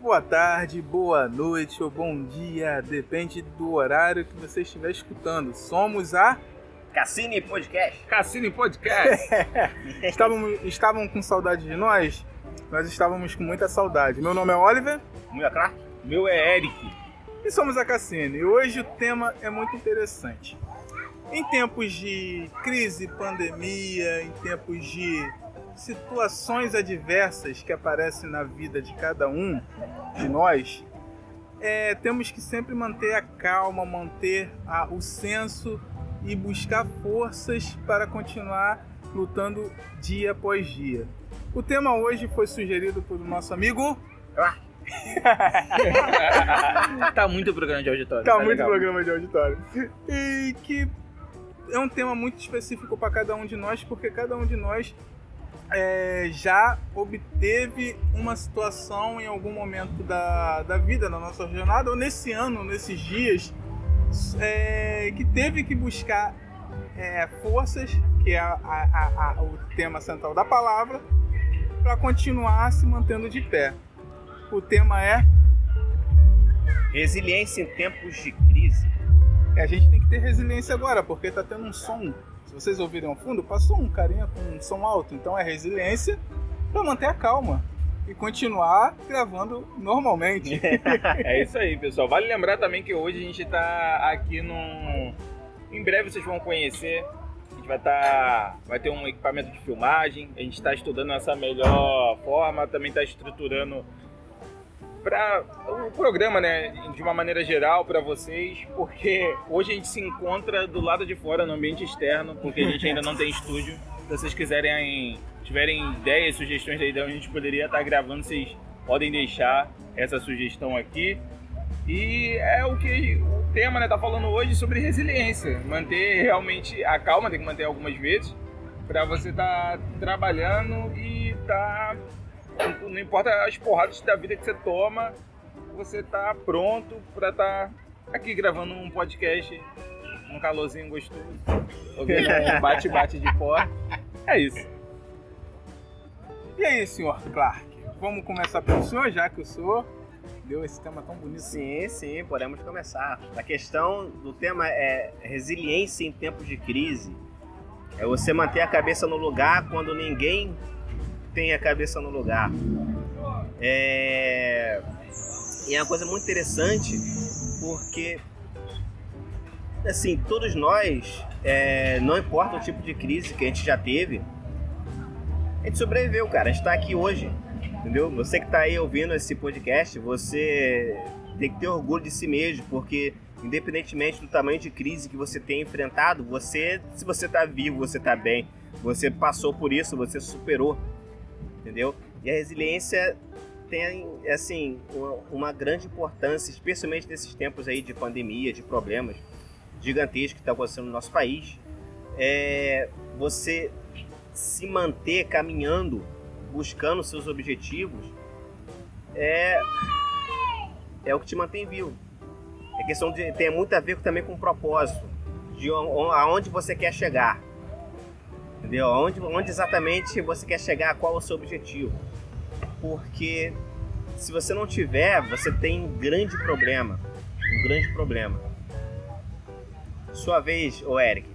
boa tarde, boa noite ou bom dia, depende do horário que você estiver escutando. Somos a Cassini Podcast. Cassini Podcast. estavam, estavam com saudade de nós? Nós estávamos com muita saudade. Meu nome é Oliver. Meu é Clark. Meu é Eric. E somos a Cassini. E hoje o tema é muito interessante. Em tempos de crise, pandemia, em tempos de situações adversas que aparecem na vida de cada um de nós, é, temos que sempre manter a calma, manter a, o senso e buscar forças para continuar lutando dia após dia. O tema hoje foi sugerido por nosso amigo. tá muito programa de auditório. Tá, tá muito legal. programa de auditório. E que é um tema muito específico para cada um de nós, porque cada um de nós é, já obteve uma situação em algum momento da, da vida, na nossa jornada, ou nesse ano, nesses dias, é, que teve que buscar é, forças, que é a, a, a, o tema central da palavra, para continuar se mantendo de pé. O tema é resiliência em tempos de crise. É, a gente tem que ter resiliência agora, porque tá tendo um som se vocês ouvirem ao fundo, passou um carinha com um som alto. Então é resiliência para manter a calma e continuar gravando normalmente. é isso aí, pessoal. Vale lembrar também que hoje a gente está aqui num. Em breve vocês vão conhecer. A gente vai estar. Tá... Vai ter um equipamento de filmagem. A gente está estudando essa melhor forma. Também está estruturando para o programa, né, de uma maneira geral para vocês, porque hoje a gente se encontra do lado de fora no ambiente externo, porque a gente ainda não tem estúdio. Se vocês quiserem, tiverem ideias, sugestões da onde a gente poderia estar gravando, vocês podem deixar essa sugestão aqui. E é o que o tema, né, tá falando hoje sobre resiliência, manter realmente a calma, tem que manter algumas vezes para você estar tá trabalhando e estar tá não importa as porradas da vida que você toma, você tá pronto para estar tá aqui gravando um podcast, um calorzinho gostoso, ouvindo um bate-bate de porta. É isso. E aí, senhor Clark? Vamos começar pelo senhor, já que o senhor deu esse tema tão bonito. Sim, sim, podemos começar. A questão do tema é resiliência em tempos de crise. É você manter a cabeça no lugar quando ninguém tem a cabeça no lugar. É... E é uma coisa muito interessante porque, assim, todos nós, é... não importa o tipo de crise que a gente já teve, a gente sobreviveu, cara. A gente tá aqui hoje, entendeu? Você que tá aí ouvindo esse podcast, você tem que ter orgulho de si mesmo, porque independentemente do tamanho de crise que você tenha enfrentado, você, se você tá vivo, você tá bem, você passou por isso, você superou entendeu? E a resiliência tem, assim, uma, grande importância, especialmente nesses tempos aí de pandemia, de problemas gigantescos que estão tá acontecendo no nosso país. É você se manter caminhando, buscando seus objetivos, é, é o que te mantém vivo. É questão de tem muito a ver também com o propósito, de aonde você quer chegar. Entendeu? Onde, onde exatamente você quer chegar, qual é o seu objetivo. Porque se você não tiver, você tem um grande problema. Um grande problema. Sua vez, ô Eric.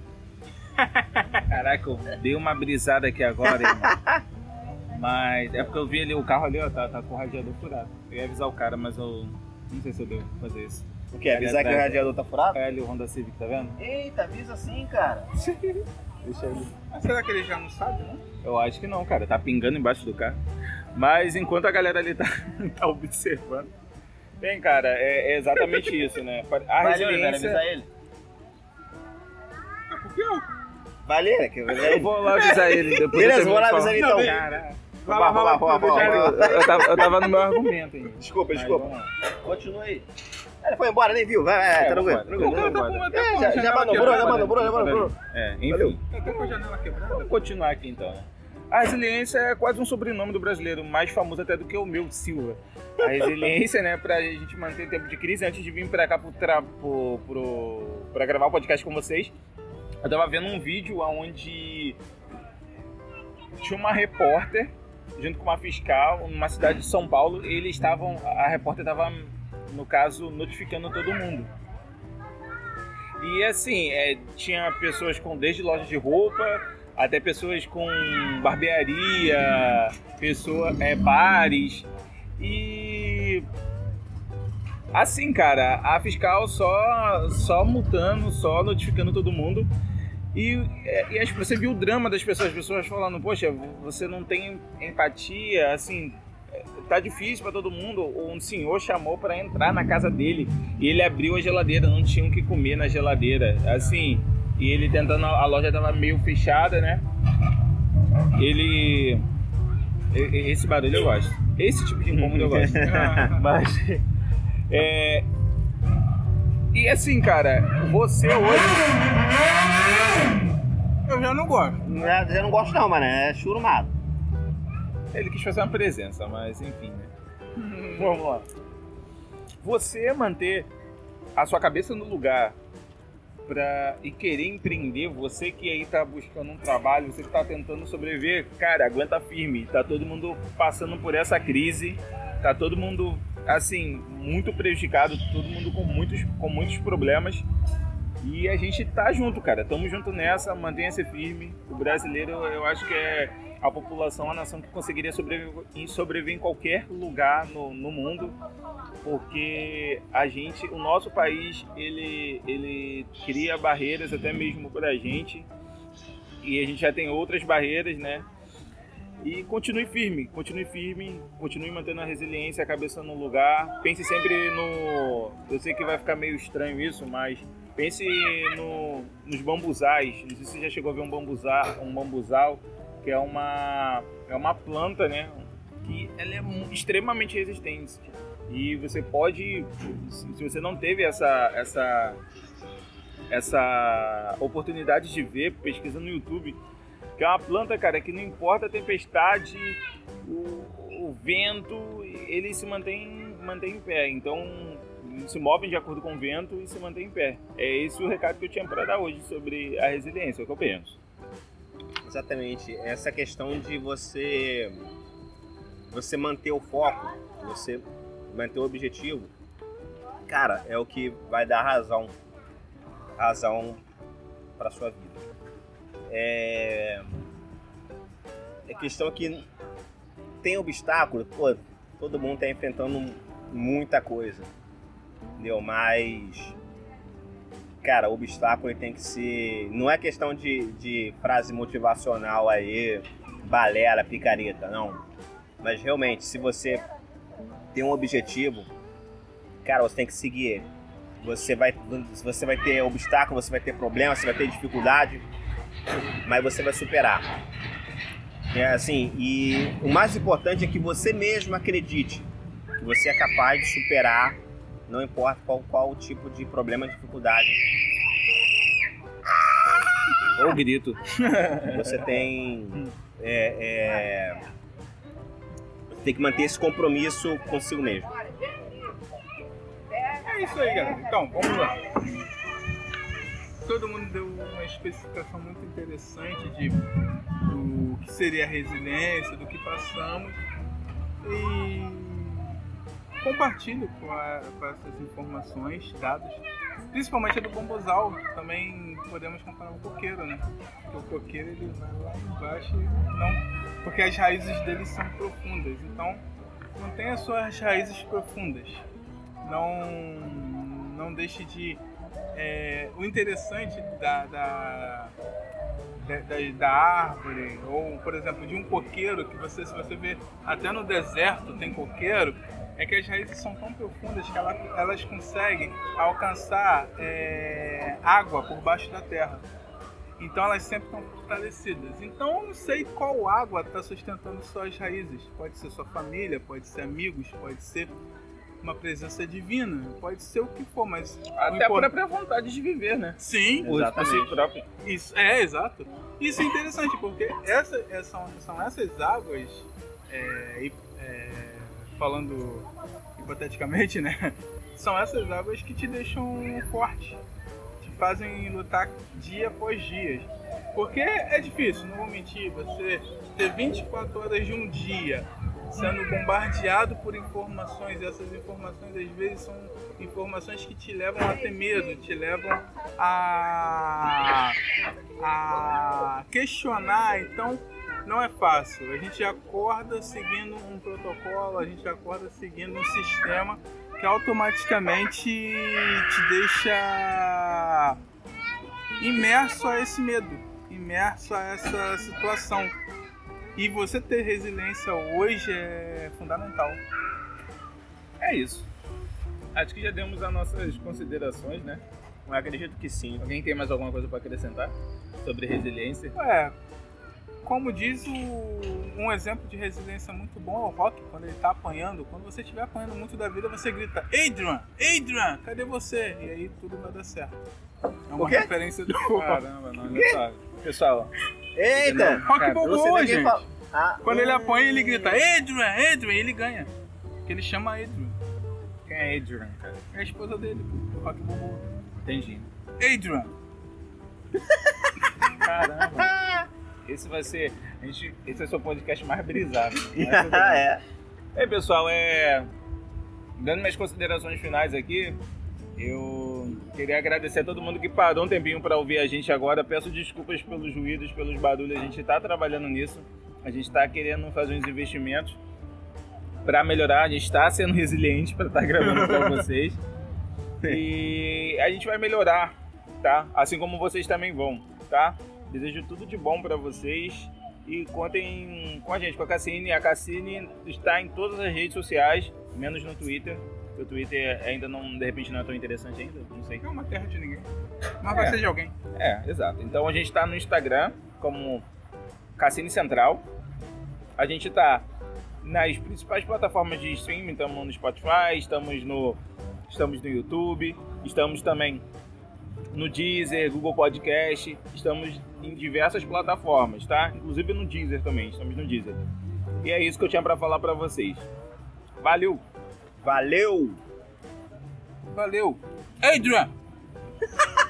Caraca, eu dei uma brisada aqui agora, irmão. Mas é porque eu vi ali o carro ali, ó, tá, tá com o radiador furado. Eu ia avisar o cara, mas eu não sei se eu devo fazer isso. O que? Avisar que o radiador tá furado? É ali o Honda Civic, tá vendo? Eita, avisa sim, cara. Deixa ele. Mas será que ele já não sabe, não? Eu acho que não, cara. Tá pingando embaixo do carro. Mas enquanto a galera ali tá, tá observando. Bem, cara, é, é exatamente isso, né? A Valeu, resiliência... avisar ele. É quê? Valeu, que eu vou lá avisar ele depois. Beleza, vou lá avisar ele então. Cara, vai lá, vai lá, vai lá. Eu tava, eu tava no meu argumento ainda. Desculpa, desculpa. Continua aí. Ele foi embora, nem viu. Vai, vai, é, tranquilo. É, já, já manobrou, já manobrou, já manobrou. É, enfim. Vou continuar aqui então, né? A resiliência é quase um sobrenome do brasileiro, mais famoso até do que o meu, Silva. A resiliência, né, pra gente manter tempo de crise, antes de vir pra cá pro, tra... pro, pro... pra gravar o podcast com vocês, eu tava vendo um vídeo onde tinha uma repórter junto com uma fiscal, numa cidade de São Paulo, eles estavam, a repórter estava, no caso, notificando todo mundo. E assim, é, tinha pessoas com desde lojas de roupa até pessoas com barbearia, pessoa, é, bares. E assim, cara, a fiscal só só multando, só notificando todo mundo. E, é, e você viu o drama das pessoas, as pessoas falando, poxa, você não tem empatia, assim, tá difícil para todo mundo. Um senhor chamou para entrar na casa dele e ele abriu a geladeira, não tinha o que comer na geladeira. Assim, e ele tentando, a loja tava meio fechada, né? Ele. Esse barulho eu gosto. Esse tipo de incômodo eu gosto. Mas. É, e assim, cara, você hoje. Eu já não gosto. É, já não gosto não, mano. É churumado. Ele quis fazer uma presença, mas enfim, né? Vamos lá. Você manter a sua cabeça no lugar pra, e querer empreender, você que aí tá buscando um trabalho, você que tá tentando sobreviver, cara, aguenta firme. Tá todo mundo passando por essa crise, tá todo mundo, assim, muito prejudicado, todo mundo com muitos, com muitos problemas. E a gente tá junto, cara. Tamo junto nessa, mantenha-se firme. O brasileiro, eu acho que é a população, a nação que conseguiria sobreviver, sobreviver em qualquer lugar no, no mundo, porque a gente, o nosso país, ele, ele cria barreiras até mesmo para a gente, e a gente já tem outras barreiras, né? E continue firme, continue firme, continue mantendo a resiliência, a cabeça no lugar. Pense sempre no. Eu sei que vai ficar meio estranho isso, mas pense no, nos bambuzais. Não sei se você já chegou a ver um bambuzal, um bambuzal que é uma, é uma planta, né? Que ela é extremamente resistente. E você pode, se você não teve essa, essa, essa oportunidade de ver, pesquisando no YouTube, que é uma planta, cara, que não importa a tempestade, o, o vento, ele se mantém, mantém em pé. Então, se movem de acordo com o vento e se mantém em pé. É esse o recado que eu tinha para dar hoje sobre a resiliência, é o que eu penso. Exatamente. Essa questão de você você manter o foco, você manter o objetivo, cara, é o que vai dar razão razão para sua vida. É é questão que tem obstáculo, pô, todo mundo tá enfrentando muita coisa. Entendeu? Mas cara, o obstáculo tem que ser. Não é questão de, de frase motivacional aí, balera, picareta, não. Mas realmente, se você tem um objetivo, cara, você tem que seguir ele. Você vai, você vai ter obstáculo, você vai ter problema, você vai ter dificuldade, mas você vai superar. É assim, e o mais importante é que você mesmo acredite que você é capaz de superar não importa qual, qual tipo de problema, dificuldade. Ou grito. Você tem. É, é, tem que manter esse compromisso consigo mesmo. É isso aí, galera. Então, vamos lá. Todo mundo deu uma especificação muito interessante de, do que seria a resiliência, do que passamos. E compartilho com, a, com, essas informações, dados, principalmente do bombozal. Também podemos comparar o coqueiro, né? Porque o coqueiro ele vai lá embaixo e não. Porque as raízes dele são profundas. Então, mantenha as suas raízes profundas. Não, não deixe de. É, o interessante da, da da, da, árvore, ou por exemplo de um coqueiro, que você, se você vê até no deserto tem coqueiro, é que as raízes são tão profundas que ela, elas conseguem alcançar é, água por baixo da terra. Então elas sempre estão fortalecidas. Então eu não sei qual água está sustentando suas raízes. Pode ser sua família, pode ser amigos, pode ser uma presença divina, pode ser o que for, mas. Até a própria vontade de viver, né? Sim, exatamente. Isso, é, exato. Isso é interessante, porque essa, essa são, são essas águas é, é, falando hipoteticamente, né? São essas águas que te deixam forte, te fazem lutar dia após dia. Porque é difícil, não vou mentir, você ter 24 horas de um dia sendo bombardeado por informações, e essas informações às vezes são informações que te levam a ter medo, te levam a, a questionar, então não é fácil. A gente acorda seguindo um protocolo, a gente acorda seguindo um sistema que automaticamente te deixa imerso a esse medo, imerso a essa situação. E você ter resiliência hoje é fundamental. É isso. Acho que já demos as nossas considerações, né? Eu acredito que sim. Alguém tem mais alguma coisa para acrescentar sobre resiliência? É, como diz o, um exemplo de resiliência muito bom é o Rock, quando ele tá apanhando. Quando você estiver apanhando muito da vida, você grita: Adrian, Adrian, cadê você? E aí tudo vai dar certo. É uma referência do. Caramba, não, não sabe. Pessoal, Eita! Rock quem gente. fala. Ah, Quando ele apanha, ele grita: Adrian, Adrian, e ele ganha. Porque ele chama Adrian. quem é Adrian, cara? É a esposa dele, pô, Rock Balboa. Entendi. Adrian. Caramba. Esse vai ser. A gente, esse vai ser o podcast mais brisado. É. É, pessoal, é. Dando minhas considerações finais aqui, eu queria agradecer a todo mundo que parou um tempinho para ouvir a gente agora. Peço desculpas pelos ruídos, pelos barulhos, a gente está trabalhando nisso. A gente está querendo fazer uns investimentos para melhorar, a gente está sendo resiliente para estar gravando para vocês. E a gente vai melhorar, tá? Assim como vocês também vão, tá? Desejo tudo de bom para vocês e contem com a gente, com a Cassine. A Cassine está em todas as redes sociais, menos no Twitter. porque O Twitter ainda não, de repente, não é tão interessante ainda, não sei. É uma terra de ninguém. Mas vai É. ser de alguém. É, exato. Então a gente tá no Instagram como Cassine Central. A gente tá nas principais plataformas de streaming, estamos no Spotify, estamos no estamos no YouTube, estamos também no Deezer, Google Podcast, estamos em diversas plataformas, tá? Inclusive no Deezer também, estamos no Deezer. E é isso que eu tinha pra falar pra vocês. Valeu. Valeu! Valeu. Adrian!